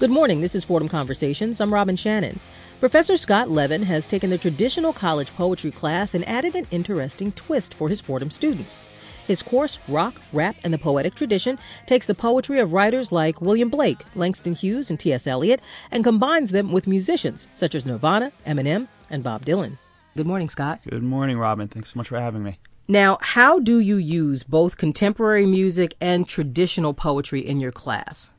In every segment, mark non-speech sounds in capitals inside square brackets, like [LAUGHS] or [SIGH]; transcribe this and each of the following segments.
Good morning. This is Fordham Conversations. I'm Robin Shannon. Professor Scott Levin has taken the traditional college poetry class and added an interesting twist for his Fordham students. His course, Rock, Rap, and the Poetic Tradition, takes the poetry of writers like William Blake, Langston Hughes, and T.S. Eliot and combines them with musicians such as Nirvana, Eminem, and Bob Dylan. Good morning, Scott. Good morning, Robin. Thanks so much for having me. Now, how do you use both contemporary music and traditional poetry in your class?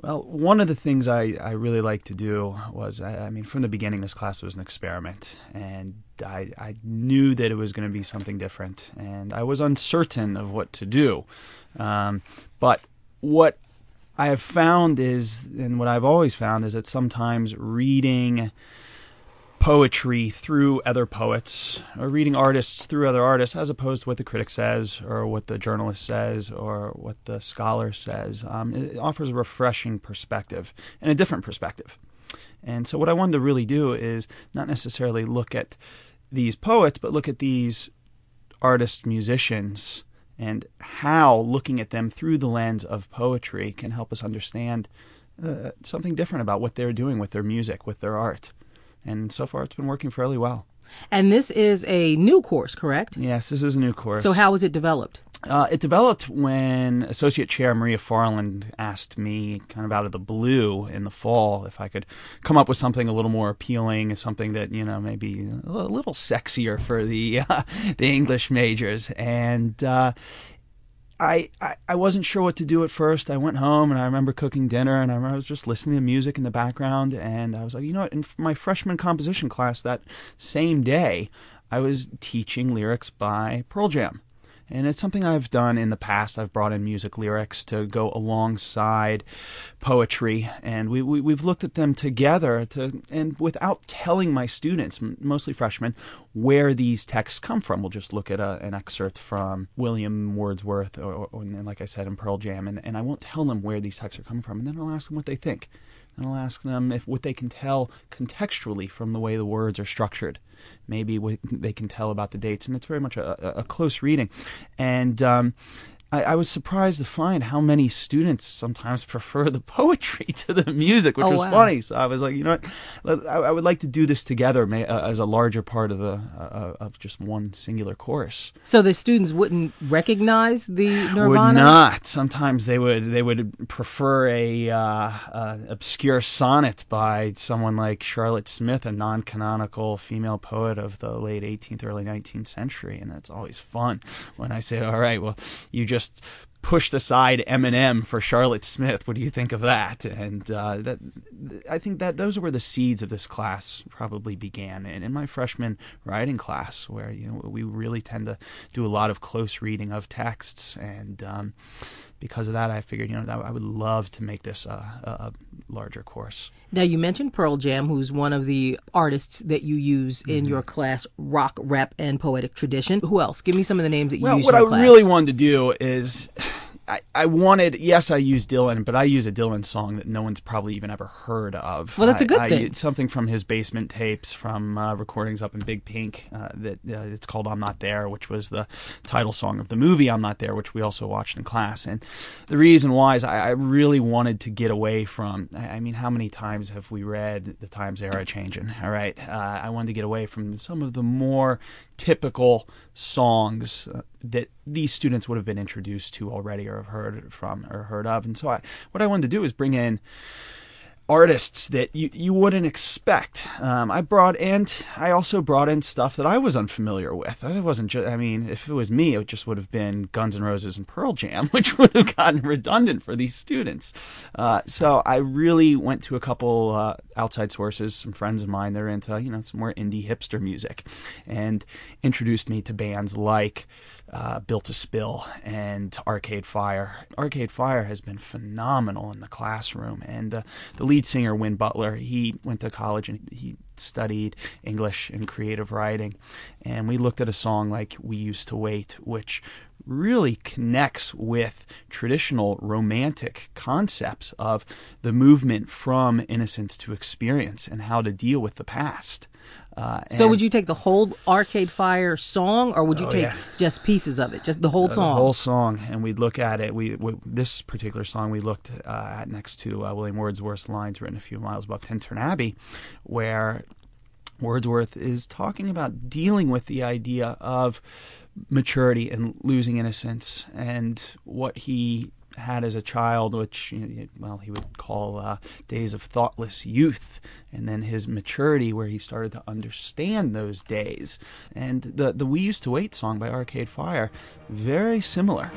Well, one of the things I, I really like to do was, I, I mean, from the beginning, this class was an experiment, and I, I knew that it was going to be something different, and I was uncertain of what to do. Um, but what I have found is, and what I've always found is that sometimes reading poetry through other poets or reading artists through other artists as opposed to what the critic says or what the journalist says or what the scholar says. Um, it offers a refreshing perspective and a different perspective. And so, what I wanted to really do is not necessarily look at these poets, but look at these artists, musicians, and how looking at them through the lens of poetry can help us understand uh, something different about what they're doing with their music, with their art and so far it's been working fairly well. And this is a new course, correct? Yes, this is a new course. So, how was it developed? Uh, it developed when Associate Chair Maria Farland asked me, kind of out of the blue in the fall, if I could come up with something a little more appealing, something that you know maybe a little sexier for the [LAUGHS] uh, the English majors. And uh, I, I, I wasn't sure what to do at first. I went home and I remember cooking dinner and I I was just listening to music in the background and I was like, you know what? In my freshman composition class that same day, I was teaching lyrics by Pearl Jam. And it's something I've done in the past. I've brought in music lyrics to go alongside poetry, and we, we, have looked at them together to, and without telling my students, mostly freshmen, where these texts come from. We'll just look at a, an excerpt from William Wordsworth, or, or, like I said, in Pearl Jam, and, and I won't tell them where these texts are coming from, and then I'll ask them what they think. And I'll ask them if what they can tell contextually from the way the words are structured maybe what they can tell about the dates, and it's very much a, a close reading. And um, I, I, was surprised to find how many students sometimes [LAUGHS] prefer the poetry to the music, which oh, was wow. funny. So I was like, you know what, I, I would like to do this together may, uh, as a larger part of the uh, of just one singular course. So the students wouldn't recognize the Nirvana. Would not. Sometimes they would they would prefer a uh, uh obscure sonnet by someone like Charlotte Smith, a non-canonical female poet of the late 18th, early 19th century, and that's always fun when I say, all right, well, you just just pushed aside Eminem for Charlotte Smith. What do you think of that? And uh, that I think that those were the seeds of this class probably began. And in my freshman writing class, where you know we really tend to do a lot of close reading of texts, and um, because of that, I figured you know I would love to make this a, a larger course. Now you mentioned Pearl Jam, who's one of the artists that you use in mm-hmm. your class, rock, rap, and poetic tradition. Who else? Give me some of the names that you well, use. What I class. really wanted to do is I, I wanted yes I use Dylan but I use a Dylan song that no one's probably even ever heard of. Well, that's a good I, thing. I, something from his basement tapes from uh, recordings up in Big Pink uh, that uh, it's called "I'm Not There," which was the title song of the movie "I'm Not There," which we also watched in class. And the reason why is I, I really wanted to get away from. I, mean, how many times have we read "The Times Era Changing"? All right, uh, I wanted to get away from some of the more typical songs uh, that these students would have been introduced to already or have heard from or heard of. And so I, what I wanted to do is bring in artists that you, you wouldn't expect. Um, I brought in, I also brought in stuff that I was unfamiliar with. It wasn't just, I mean, if it was me, it just would have been Guns N' Roses and Pearl Jam, [LAUGHS] which would have gotten redundant for these students. Uh, so I really went to a couple uh, outside sources, some friends of mine, they're into, you know, some more indie hipster music, and introduced me to bands like uh, Built to Spill and Arcade Fire. Arcade Fire has been phenomenal in the classroom, and the lead singer Win Butler, he went to college and he studied English and creative writing, and we looked at a song like "We Used to Wait," which really connects with traditional romantic concepts of the movement from innocence to experience and how to deal with the past. Uh, so would you take the whole Arcade Fire song, or would you oh, take yeah. just pieces of it, just the whole uh, song? The whole song, and we'd look at it. We, we this particular song we looked uh, at next to uh, William Wordsworth's lines written a few miles above Tintern Abbey, where Wordsworth is talking about dealing with the idea of maturity and losing innocence and what he had as a child, which well he would call uh, days of thoughtless youth, and then his maturity, where he started to understand those days. And the the "We Used to Wait" song by Arcade Fire, very similar.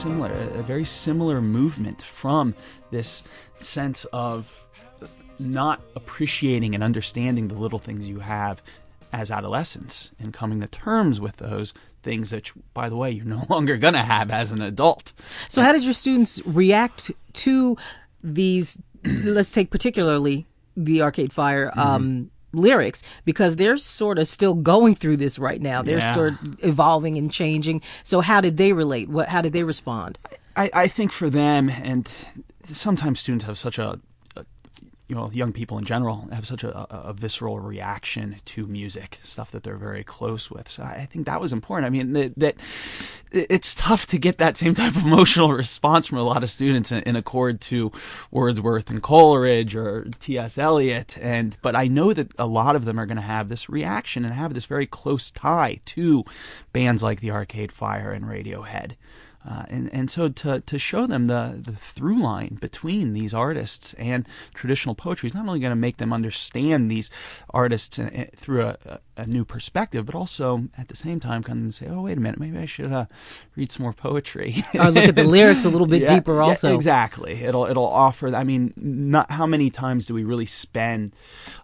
similar, a very similar movement from this sense of not appreciating and understanding the little things you have as adolescents and coming to terms with those things that, by the way, you're no [LAUGHS] longer going to have as an adult. So, how did your students react to these? [CLEARS THROAT] let's take particularly the Arcade Fire. Mm-hmm. Um, lyrics because they're sort of still going through this right now. They're yeah. sort of evolving and changing. So how did they relate? What how did they respond? I, I think for them and sometimes students have such a you know, young people in general have such a, a, visceral reaction to music, stuff that they're very close with. So I think that was important. I mean, that, that it's tough to get that same [LAUGHS] type of emotional response from a lot of students in, in accord to Wordsworth and Coleridge or T.S. Eliot. And but I know that a lot of them are going to have this reaction and have this very close tie to bands like the Arcade Fire and Radiohead. Uh, and, and so to, to show them the, the through line between these artists and traditional poetry is not only going to make them understand these artists in, in, through a, a, new perspective, but also at the same time come and say, oh, wait a minute, maybe I should uh, read some more poetry. or look at the [LAUGHS] lyrics a little bit yeah, deeper also. Yeah, exactly. It'll, it'll offer, I mean, not how many times do we really spend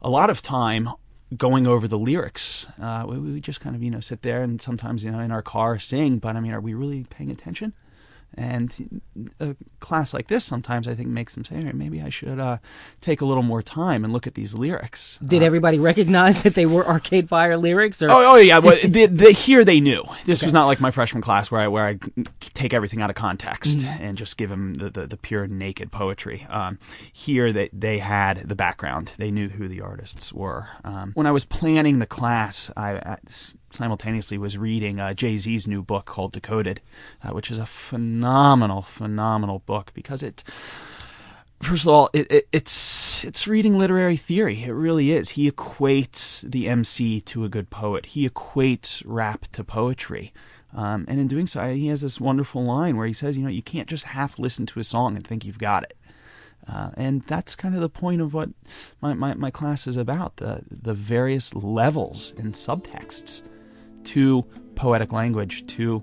a lot of time going over the lyrics. Uh, we, we, just kind of you know sit there and sometimes you know in our car sing, but I mean, are we really paying attention? And a class like this sometimes I think makes them say, hey, maybe I should uh, take a little more time and look at these lyrics. Did uh, everybody recognize [LAUGHS] that they were Arcade Fire lyrics? Or? Oh, oh yeah. Well, [LAUGHS] the, the, here they knew. This okay. was not like my freshman class where I where I take everything out of context mm-hmm. and just give them the, the, the pure naked poetry. Um, here they they had the background. They knew who the artists were. Um, when I was planning the class, I, I simultaneously was reading uh, Jay Z's new book called Decoded, uh, which is a phenomenal, phenomenal book because it. First of all, it, it, it's it's reading literary theory. It really is. He equates the MC to a good poet. He equates rap to poetry. Um, and in doing so, he has this wonderful line where he says, you know, you can't just half listen to a song and think you've got it. Uh, and that's kind of the point of what my, my, my class is about the, the various levels and subtexts to poetic language, to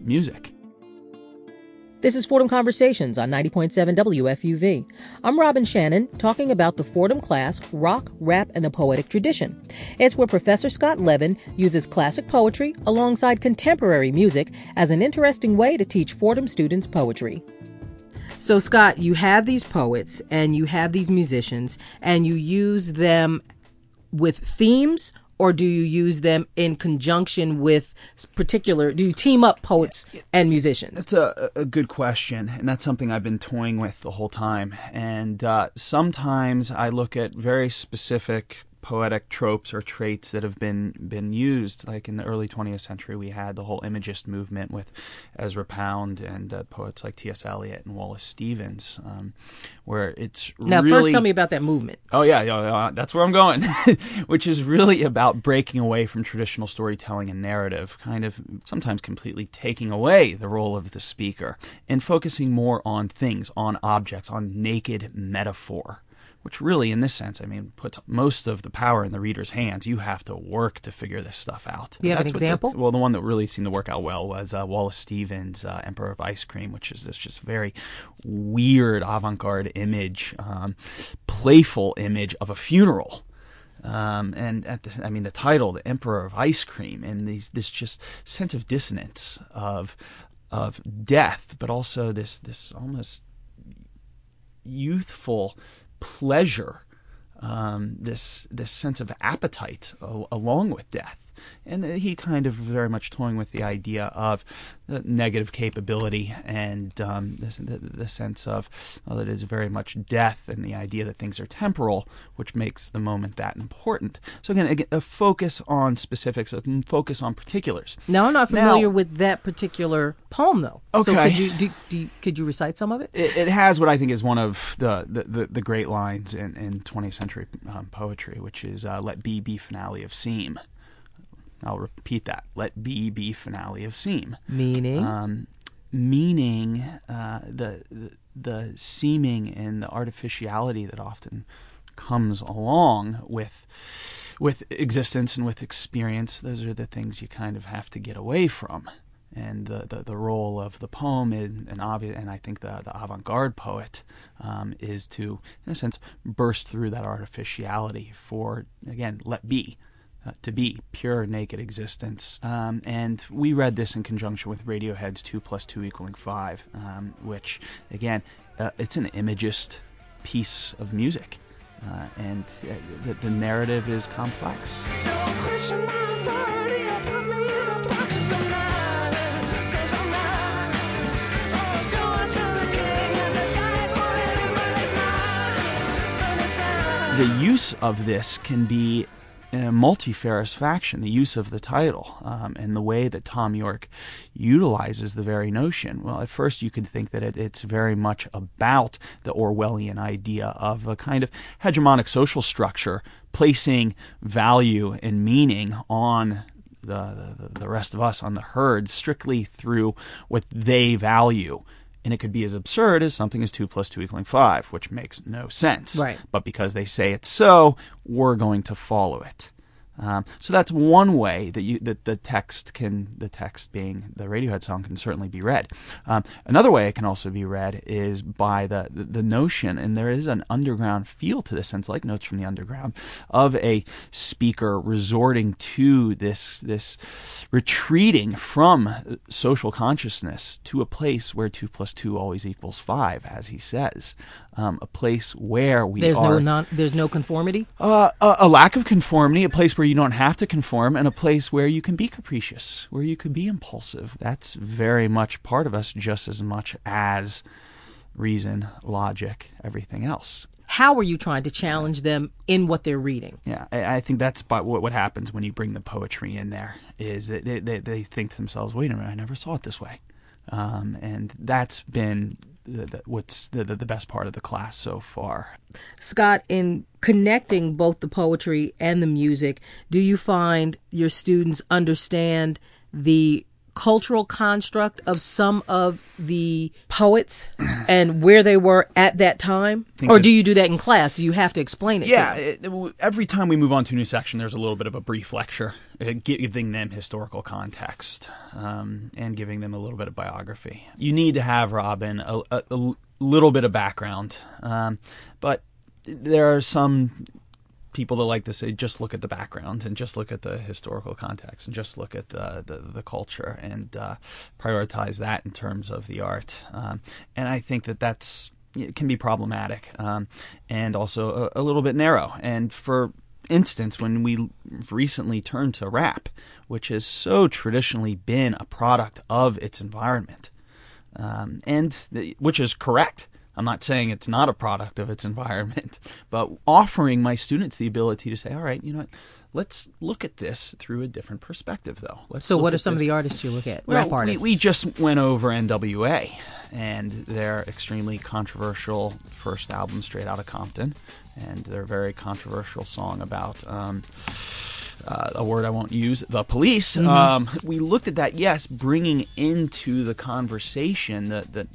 music. This is Fordham Conversations on 90.7 WFUV. I'm Robin Shannon, talking about the Fordham class Rock, Rap, and the Poetic Tradition. It's where Professor Scott Levin uses classic poetry alongside contemporary music as an interesting way to teach Fordham students poetry. So, Scott, you have these poets and you have these musicians, and you use them with themes or do you use them in conjunction with particular do you team up poets and musicians? That's a, a good question and that's something i've been toying with the whole time. And uh, sometimes i look at very specific poetic tropes or traits that have been been used. Like in the early 20th century, we had the whole Imagist movement with Ezra Pound and uh, poets like T.S. Eliot and Wallace Stevens, um, where it's now really... first tell me about that movement. Oh yeah, yeah, yeah that's where I'm going, [LAUGHS] which is really about breaking away from traditional storytelling and narrative, kind of sometimes completely taking away the role of the speaker and focusing more on things, on objects, on naked metaphor which really, in this sense, I mean, puts most of the power in the reader's hands. You have to work to figure this stuff out. Do you have an example? The, well, the one that really seemed to work out well was uh, Wallace Stevens' uh, Emperor of Ice Cream, which is this just very weird avant garde image, um, playful image of a funeral. Um, and at the, I mean, the title, "The Emperor of Ice Cream," and these, this just sense of dissonance of of death, but also this this almost youthful pleasure, um, this this sense of appetite al- along with death and he kind of very much toying with the idea of the negative capability and um, the, the, sense of well, it is very much death and the idea that things are temporal, which makes the moment that important. So again, again a focus on specifics, a focus on particulars. Now I'm not familiar now, with that particular poem, though. Okay. So could you do, do, could you recite some of it? it? it? has what I think is one of the the, the, the great lines in, in 20th century um, poetry, which is uh, "Let be be finale of seem." I'll repeat that. Let be be finale of seem. Meaning? Um, meaning uh, the, the, the seeming and the artificiality that often comes along with with existence and with experience. Those are the things you kind of have to get away from. And the, the, the role of the poem and and, obvious, and I think the, the avant-garde poet um, is to, in a sense, burst through that artificiality for, again, let be uh, to be pure naked existence. Um, and we read this in conjunction with Radiohead's 2 plus 2 equaling 5, um, which, again, uh, it's an imagist piece of music. Uh, and uh, the, the, narrative is complex. the use of this can be a multifarious faction, the use of the title um, and the way that Thom Yorke utilizes the very notion. Well, at first you could think that it, it's very much about the Orwellian idea of a kind of hegemonic social structure placing value and meaning on the, the, the rest of us, on the herd, strictly through what they value and it could be as absurd as something as 2 plus 2 equaling 5, which makes no sense. Right. But because they say it's so, we're going to follow it. Um, so that's one way that you that the text can the text being the Radiohead song can certainly be read. Um, another way it can also be read is by the, the, the notion, and there is an underground feel to this sense, like Notes from the Underground, of a speaker resorting to this this retreating from social consciousness to a place where two plus two always equals five, as he says um, a place where we there's are. No non, there's no conformity? Uh, a, a, lack of conformity, a place where you don't have to conform, and a place where you can be capricious, where you can be impulsive. That's very much part of us, just as much as reason, logic, everything else. How are you trying to challenge them in what they're reading? Yeah, I, I think that's what, what happens when you bring the poetry in there, is that they, they, they think to themselves, wait a minute, I never saw it this way. Um, and that's been the, the, what's the, the best part of the class so far. Scott, in connecting both the poetry and the music, do you find your students understand the cultural construct of some of the poets and where they were at that time? Or do you do that in class? Do you have to explain it? Yeah, it, every time we move on to a new section, there's a little bit of a brief lecture, uh, giving them historical context um, and giving them a little bit of biography. You need to have Robin a, a, a little bit of background, um, but there are some people that like to say just look at the background and just look at the historical context and just look at the the, the culture and uh, prioritize that in terms of the art. Um, and I think that that's can be problematic um, and also a, a little bit narrow. And for instance, when we recently turned to rap, which has so traditionally been a product of its environment, um, and the, which is correct. I'm not saying it's not a product of its environment, [LAUGHS] but offering my students the ability to say, all right, you know what? Let's look at this through a different perspective, though. Let's so, what are some this. of the artists you look at? Well, Rap artists. We, we just went over NWA and their extremely controversial first album, Straight Outta Compton, and their very controversial song about. Um, uh, a word I won't use, the police. Mm-hmm. Um, we looked at that, yes, bringing into the conversation the, the,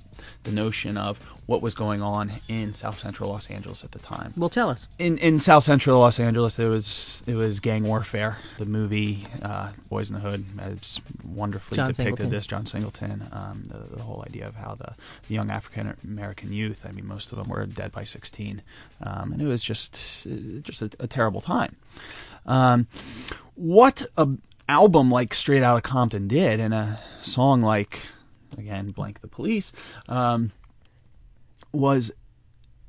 the notion of what was going on in South Central Los Angeles at the time. Well, tell us. In in South Central Los Angeles, it was it was gang warfare. The movie uh, Boys in the Hood has wonderfully John depicted Singleton. this. John Singleton, um, the, the, whole idea of how the, the young African American youth. I mean, most of them were dead by 16, um, and it was just just a, a terrible time. Um, what a album like Straight Outta Compton did, and a song like again, blank the police, um, was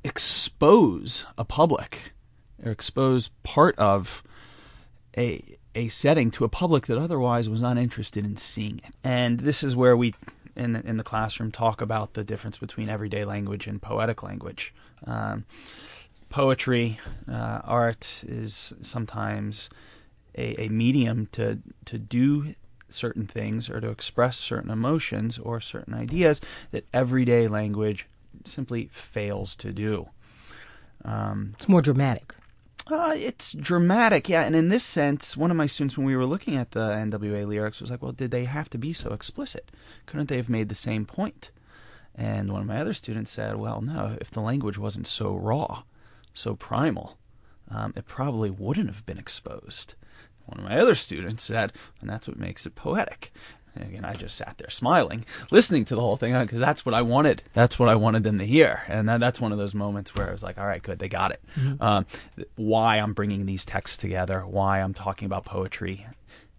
expose a public or expose part of a a setting to a public that otherwise was not interested in seeing it. And this is where we in in the classroom talk about the difference between everyday language and poetic language. Um, poetry, uh, art is sometimes a, a medium to to do certain things or to express certain emotions or certain ideas that everyday language simply fails to do. Um, it's more dramatic. Uh, it's dramatic, yeah. And in this sense, one of my students, when we were looking at the NWA lyrics, was like, well, did they have to be so explicit? Couldn't they have made the same point? And one of my other students said, well, no, if the language wasn't so raw, so primal, um, it probably wouldn't have been exposed. One of my other students said, and that's what makes it poetic. And again, I just sat there smiling, listening to the whole thing because that's what I wanted. That's what I wanted them to hear, and that, that's one of those moments where I was like, "All right, good, they got it." Mm-hmm. Um, why I'm bringing these texts together, why I'm talking about poetry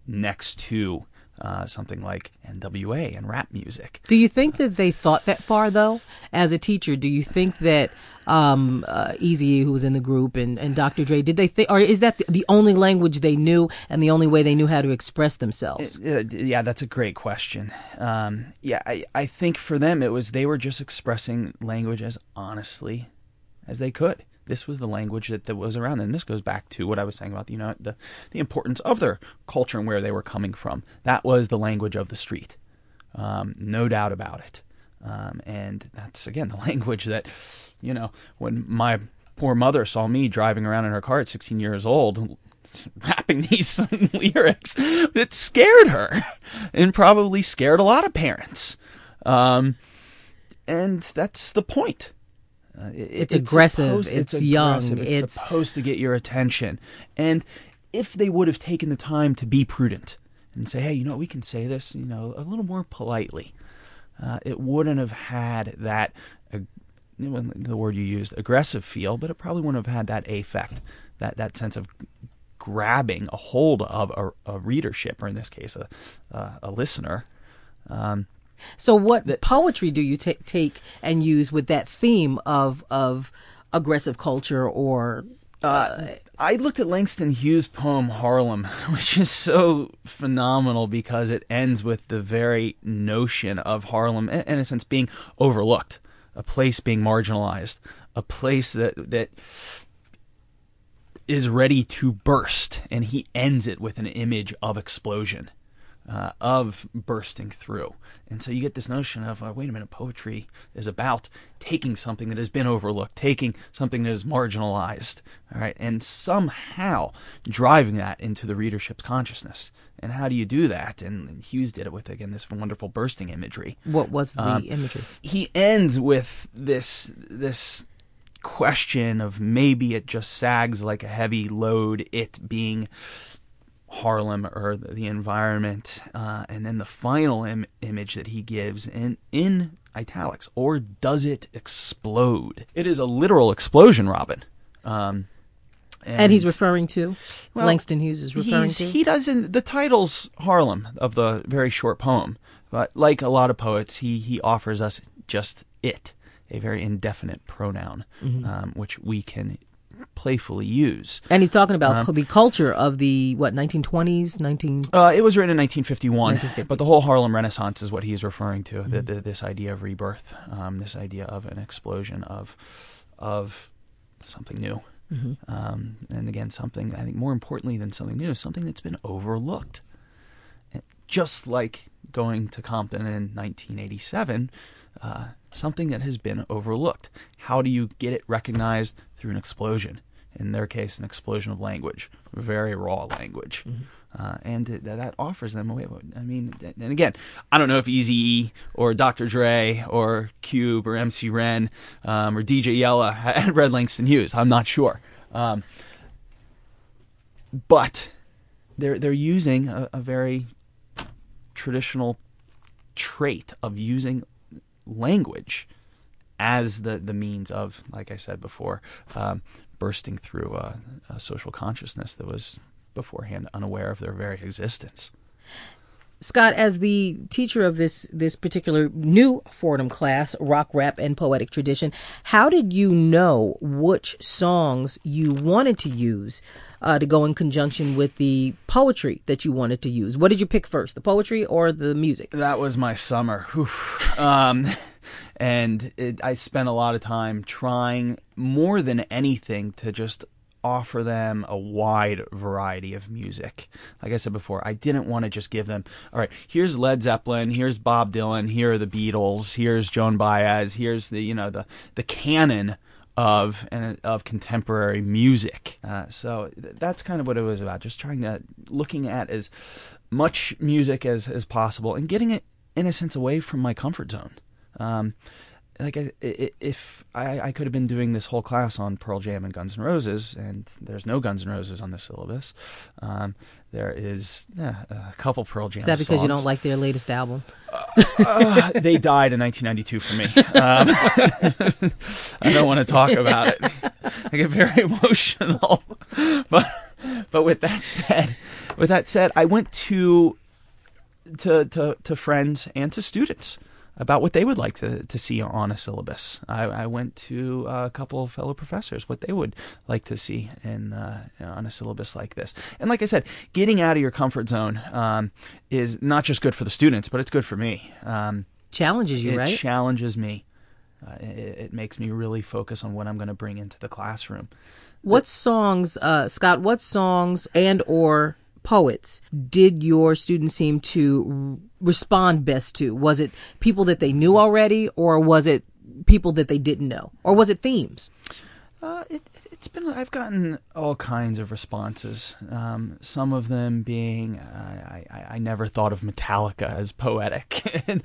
next to uh, something like NWA and rap music. Do you think that they thought that far, though? As a teacher, do you think that um, uh, Eazy, who was in the group, and, and Dr. Dre, did they think, or is that the, the, only language they knew and the only way they knew how to express themselves? Uh, yeah, that's a great question. Um, yeah, I, I think for them it was they were just expressing language as honestly as they could this was the language that, that was around. And this goes back to what I was saying about you know the the importance of their culture and where they were coming from. That was the language of the street, um, no doubt about it. Um, and that's again the [LAUGHS] language that you know when my poor mother saw me driving around in her car at 16 years old rapping [LAUGHS] these lyrics it scared her and probably scared a lot of parents um, and that's the point uh, it, it's, it's, aggressive. Supposed, it's, it's young. Aggressive. It's, it's supposed to get your attention. And if they would have taken the time to be prudent and say, hey, you know, we can say this, you know, a little more politely, uh, it wouldn't have had that. Uh, the word you used, aggressive feel, but it probably wouldn't have had that affect, that that sense of grabbing a hold of a, a readership, or in this case, a a, a listener. Um, so, what that, poetry do you t- take and use with that theme of of aggressive culture or? Uh, uh, I looked at Langston Hughes' poem Harlem, [LAUGHS] which is so phenomenal because it ends with the very notion of Harlem, in a sense, being overlooked, a place being marginalized, a place that that is ready to burst, and he ends it with an image of explosion uh, of bursting through. And so you get this notion of, uh, wait a minute, poetry is about taking something that has been overlooked, taking something that is marginalized, all right, and somehow driving that into the readership's consciousness. And how do you do that? And Hughes did it with again this wonderful bursting imagery. What was the um, imagery? He ends with this this question of maybe it just sags like a heavy load, it being Harlem or the environment, uh, and then the final Im- image that he gives in in italics, or does it explode? It is a literal explosion, Robin. Um, and, and, he's referring to well, Langston Hughes is referring to. He doesn't. The title's Harlem of the very short poem, but like a lot of poets, he he offers us just it, a very indefinite pronoun, mm-hmm. um, which we can playfully use. And he's talking about um, the culture of the what 1920s, 19. Uh, it was written in 1951, but the whole Harlem Renaissance is what he's referring to. Mm-hmm. The, the, this idea of rebirth, um, this idea of an explosion of of something new. Mm-hmm. Um, and again, something I think more importantly than something new, something that's been overlooked. Just like going to Compton in 1987, uh, something that has been overlooked. How do you get it recognized through an explosion? In their case, an explosion of language, very raw language. Mm-hmm. Uh, and th- that offers them a way. I mean, and again, I don't know if Eazy or Dr. Dre or Cube or MC Ren um, or DJ Yella [LAUGHS] had read Langston Hughes. I'm not sure, um, but they're they're using a, a very traditional trait of using language as the, the means of, like I said before, um, bursting through a, a social consciousness that was beforehand unaware of their very existence. Scott, as the teacher of this this particular new Fordham class, rock, rap, and poetic tradition, how did you know which songs you wanted to use uh, to go in conjunction with the poetry that you wanted to use? What did you pick first, the poetry or the music? That was my summer. Um, [LAUGHS] and it, I spent a lot of time trying more than anything to just offer them a wide variety of music. Like I said before, I didn't want to just give them, all right, here's Led Zeppelin, here's Bob Dylan, here are the Beatles, here's Joan Baez, here's the, you know, the, the canon of of contemporary music. Uh, so that's kind of what it was about, just trying to looking at as much music as as possible and getting it in a sense away from my comfort zone. Um, like if I, I could have been doing this whole class on Pearl Jam and Guns N' Roses, and there's no Guns N' Roses on the syllabus. Um, there is yeah, a couple Pearl Jam. Is that because songs. you don't like their latest album? Uh, they died in 1992 for me. Um, [LAUGHS] I don't want to talk about it. [LAUGHS] I get very emotional. [LAUGHS] But but with that said, with that said, I went to to to, to friends and to students about what they would like to, to see on a syllabus. I, I went to a couple of fellow professors what they would like to see in uh, on a syllabus like this. And like I said, getting out of your comfort zone um, is not just good for the students, but it's good for me. Um, challenges you, it right? It challenges me. Uh, it, it, makes me really focus on what I'm going to bring into the classroom. What songs, uh, Scott? What songs and or poets did your students seem to respond best to? Was it people that they knew already, or was it people that they didn't know, or was it themes? Uh, it, it's been I've gotten all kinds of responses. Um, some of them being uh, I, I never thought of Metallica as poetic,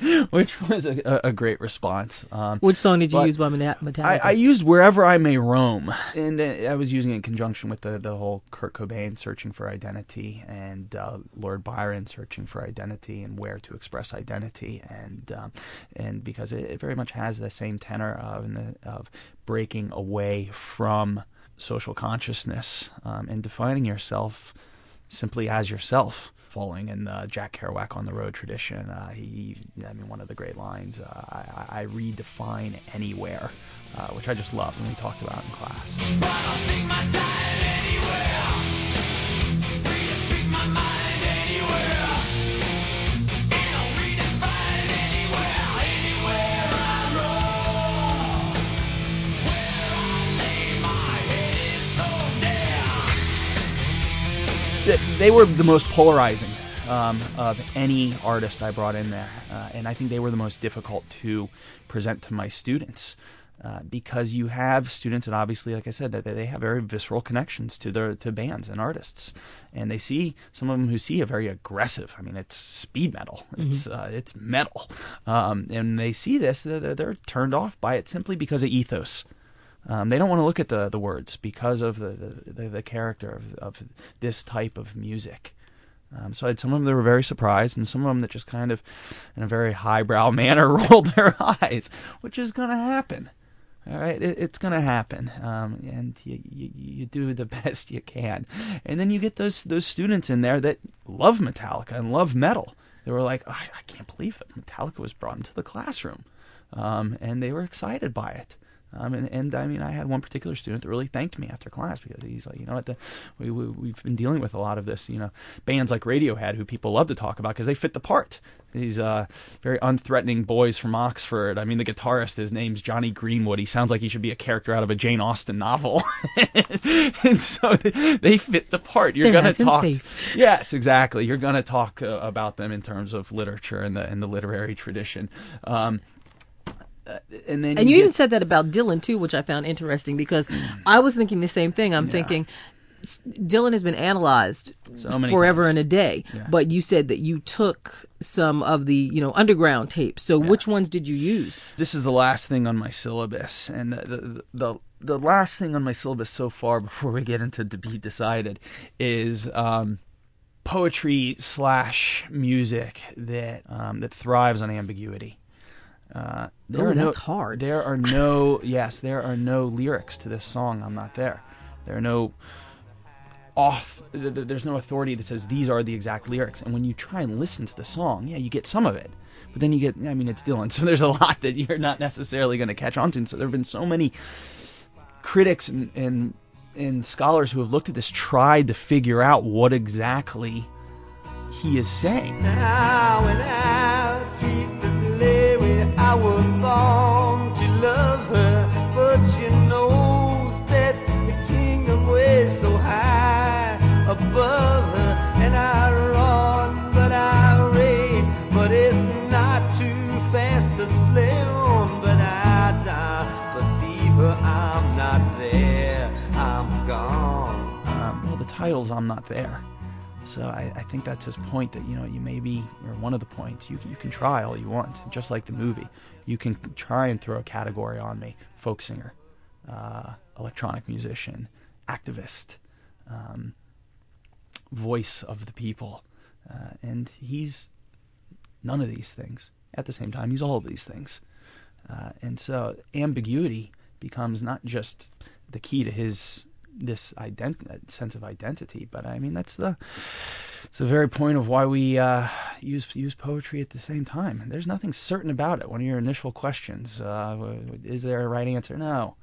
[LAUGHS] which was a, a great response. Um, which song did you use by Metallica? I, I, used "Wherever I May Roam," and uh, I was using it in conjunction with the the whole Kurt Cobain searching for identity and uh, Lord Byron searching for identity and where to express identity, and um, and because it, it, very much has the same tenor of, of breaking away from social consciousness um, and defining yourself simply as yourself. Following in the Jack Kerouac on the road tradition, uh, he, I mean, one of the great lines, uh, I, I, redefine anywhere, uh, which I just love, and we talked about in class. They were the most polarizing um, of any artist I brought in there, uh, and I think they were the most difficult to present to my students. Uh, because you have students that obviously, like I said, that they have very visceral connections to their to bands and artists, and they see some of them who see a very aggressive. I mean, it's speed metal, mm-hmm. it's uh, it's metal, um, and they see this, they're, they're turned off by it simply because of ethos. Um, they don't want to look at the, the words because of the, the, the character of, of this type of music. Um, so I had some of them that were very surprised, and some of them that just kind of, in a very highbrow [LAUGHS] manner, [LAUGHS] rolled their eyes, which is going to happen. All right, it, it's going to happen, um, and you, you, you do the [LAUGHS] best you can, and then you get those those students in there that love Metallica and love metal. They were like, I, I can't believe that Metallica was brought into the classroom, um, and they were excited by it. Um, and, and I mean, I had one particular student that really thanked me after class because he's like, you know what, the, we, we, have been dealing with a lot of this, you know, bands like Radiohead who people love to talk about because they fit the part. These uh, very unthreatening boys from Oxford. I mean, the guitarist, his name's Jonny Greenwood. He sounds like he should be a character out of a Jane Austen novel. [LAUGHS] and so they, they, fit the part. You're going to talk. Yes, exactly. You're going to talk uh, about them in terms of literature and the, and the literary tradition. Um, uh, and then and you, you get... even said that about Dylan too, which I found interesting because I was thinking the same thing. I'm yeah. thinking Dylan has been analyzed so forever times. and a day, yeah. but you said that you took some of the you know underground tapes. So yeah. which ones did you use? This is the last thing on my syllabus, and the the, the the last thing on my syllabus so far [LAUGHS] before we get into to be decided is um, poetry slash music that um, that thrives on ambiguity. Uh, there oh, are that's no, hard. There are no [LAUGHS] yes, there are no lyrics to this song. I'm not there. There are no off. th- th- There's no authority that says these are the exact lyrics. And when you try and listen to the song, yeah, you get some of it, but then you get. I mean, it's Dylan, [LAUGHS] so there's a lot that you're not necessarily going to catch on to. And so there have been so many critics and, and and scholars who have looked at this tried to figure out what exactly he is saying. Now and I "I'm Not There," so I, I think that's his point. That you know, you maybe or one of the points. You you can try all you want, just like the movie. You can try and throw a category on me: folk singer, uh, electronic musician, activist, um, voice of the people, uh, and he's none of these things. At the same time, he's all of these things. Uh, and so ambiguity becomes not just the key to his this ident- sense of identity, but I mean that's the it's the very point of why we uh, use use poetry at the same time. There's nothing certain about it. One of your initial questions: uh, Is there a right answer? No.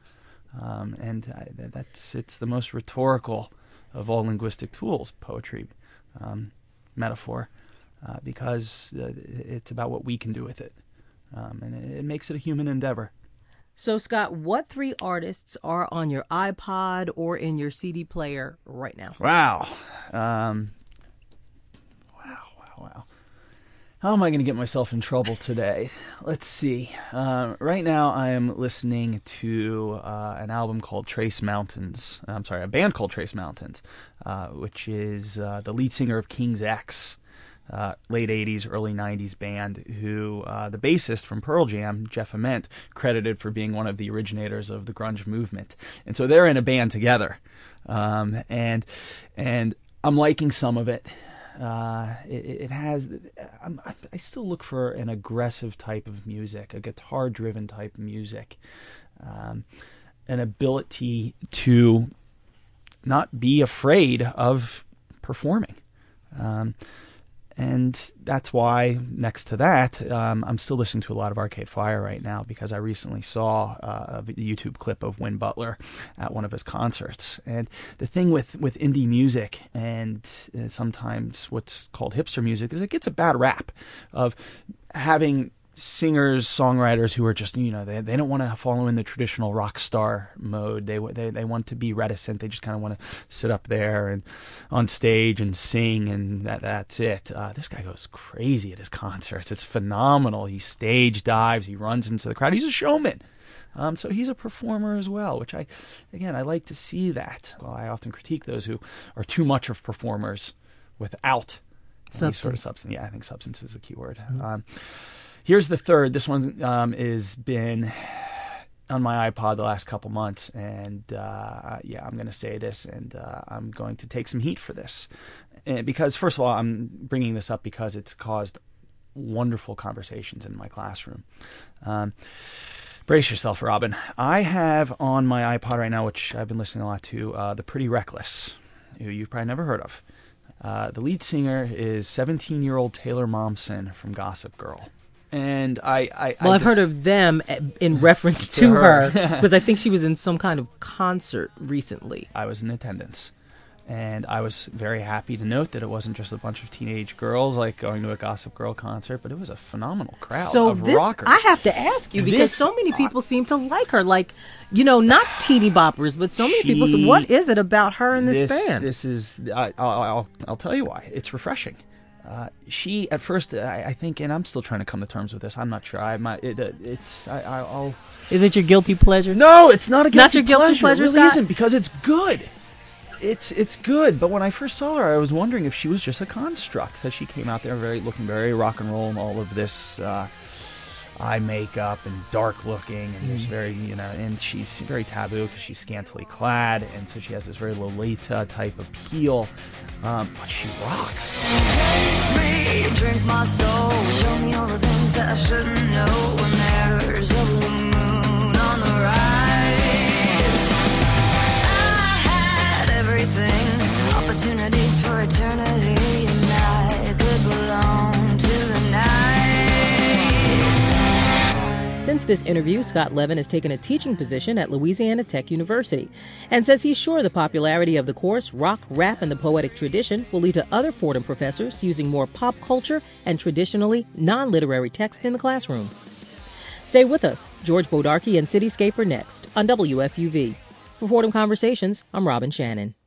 Um, and I, that's it's the most rhetorical of all linguistic tools, poetry, um, metaphor, uh, because uh, it's about what we can do with it, um, and it, it makes it a human endeavor. So, Scott, what three artists are on your iPod or in your CD player right now? Wow. Um, wow, wow, wow. How am I going to get myself in trouble today? Let's see. Uh, right now, I am listening to uh, an album called Tres Mountains. I'm sorry, a band called Tres Mountains, uh, which is uh, the lead singer of King's X. Uh, late 80s, early 90s band who uh, the bassist from Pearl Jam, Jeff Ament, credited for being one of the originators of the grunge movement. And so they're in a band together. Um, and and I'm liking some of it. Uh, it, it has. I'm, I still look for an aggressive type of music, a guitar-driven type of music, um, an ability to not be afraid of performing. Um, and that's why, next to that, um, I'm still listening to a lot of Arcade Fire right now because I recently saw uh, a YouTube clip of Win Butler at one of his concerts. And the thing with, with indie music and uh, sometimes what's called hipster music is it gets a bad rap of having singers, songwriters who are just you know they they don't want to follow in the traditional rock star mode. They they they want to be reticent. They just kind of want to sit up there and on stage and sing, and that that's it. Uh, this guy goes crazy at his concerts. It's phenomenal. He stage dives. He runs into the crowd. He's a showman. Um, so he's a performer as well, which I, again, I like to see that. Well, I often critique those who are too much of performers without any sort of Substance. substance. Yeah, I think substance is the key word. Um, Here's the third. This one um, has been on my iPod the last couple months, and uh, yeah, I'm going to say this, and uh, I'm going to take some heat for this, and because first of all, I'm bringing this up because it's caused wonderful conversations in my classroom. Um, brace yourself, Robin. I have on my iPod right now, which I've been listening a lot to, uh, the Pretty Reckless, who you've probably never heard of. Uh, the lead singer is 17 year old Taylor Momsen from Gossip Girl. And I, I Well, I I've heard of them eh, in [LAUGHS] reference To to her. because [LAUGHS] I think she was in some kind of concert recently. I was in attendance. And I was very happy to note that it wasn't just a bunch of teenage girls like going to a Gossip Girl concert, but it was a phenomenal crowd so of this, rockers. I have to ask you because This- so many people seem to like her. Like, you know, not teeny boppers, but so many people. So what is it about her in this, this, band? This is I, I'll, I'll I'll tell you why. It's refreshing. Uh, she at first I, I think, and I'm still trying to come to terms with this. I'm not sure. I might. It, uh, it's I, I'll. Is it your guilty pleasure? No, it's not a guilty pleasure. Not guilty your guilty pleasure, It really Scott? isn't because it's good. It's it's good. But when I first saw her, I was wondering if she was just a construct because she came out there very looking very rock and roll and all of this. Uh, eye makeup and dark looking and there's very you know and she's very taboo because she's scantily clad and so she has this very lolita type appeal um, but she rocks. Me, drink my everything. this interview, Scott Levin has taken a teaching position at Louisiana Tech University and says he's sure the popularity of the course, rock, rap, and the poetic tradition will lead to other Fordham professors using more pop culture and traditionally non literary text in the classroom. Stay with us. George Bodarky and Cityscaper next on WFUV. For Fordham Conversations, I'm Robin Shannon.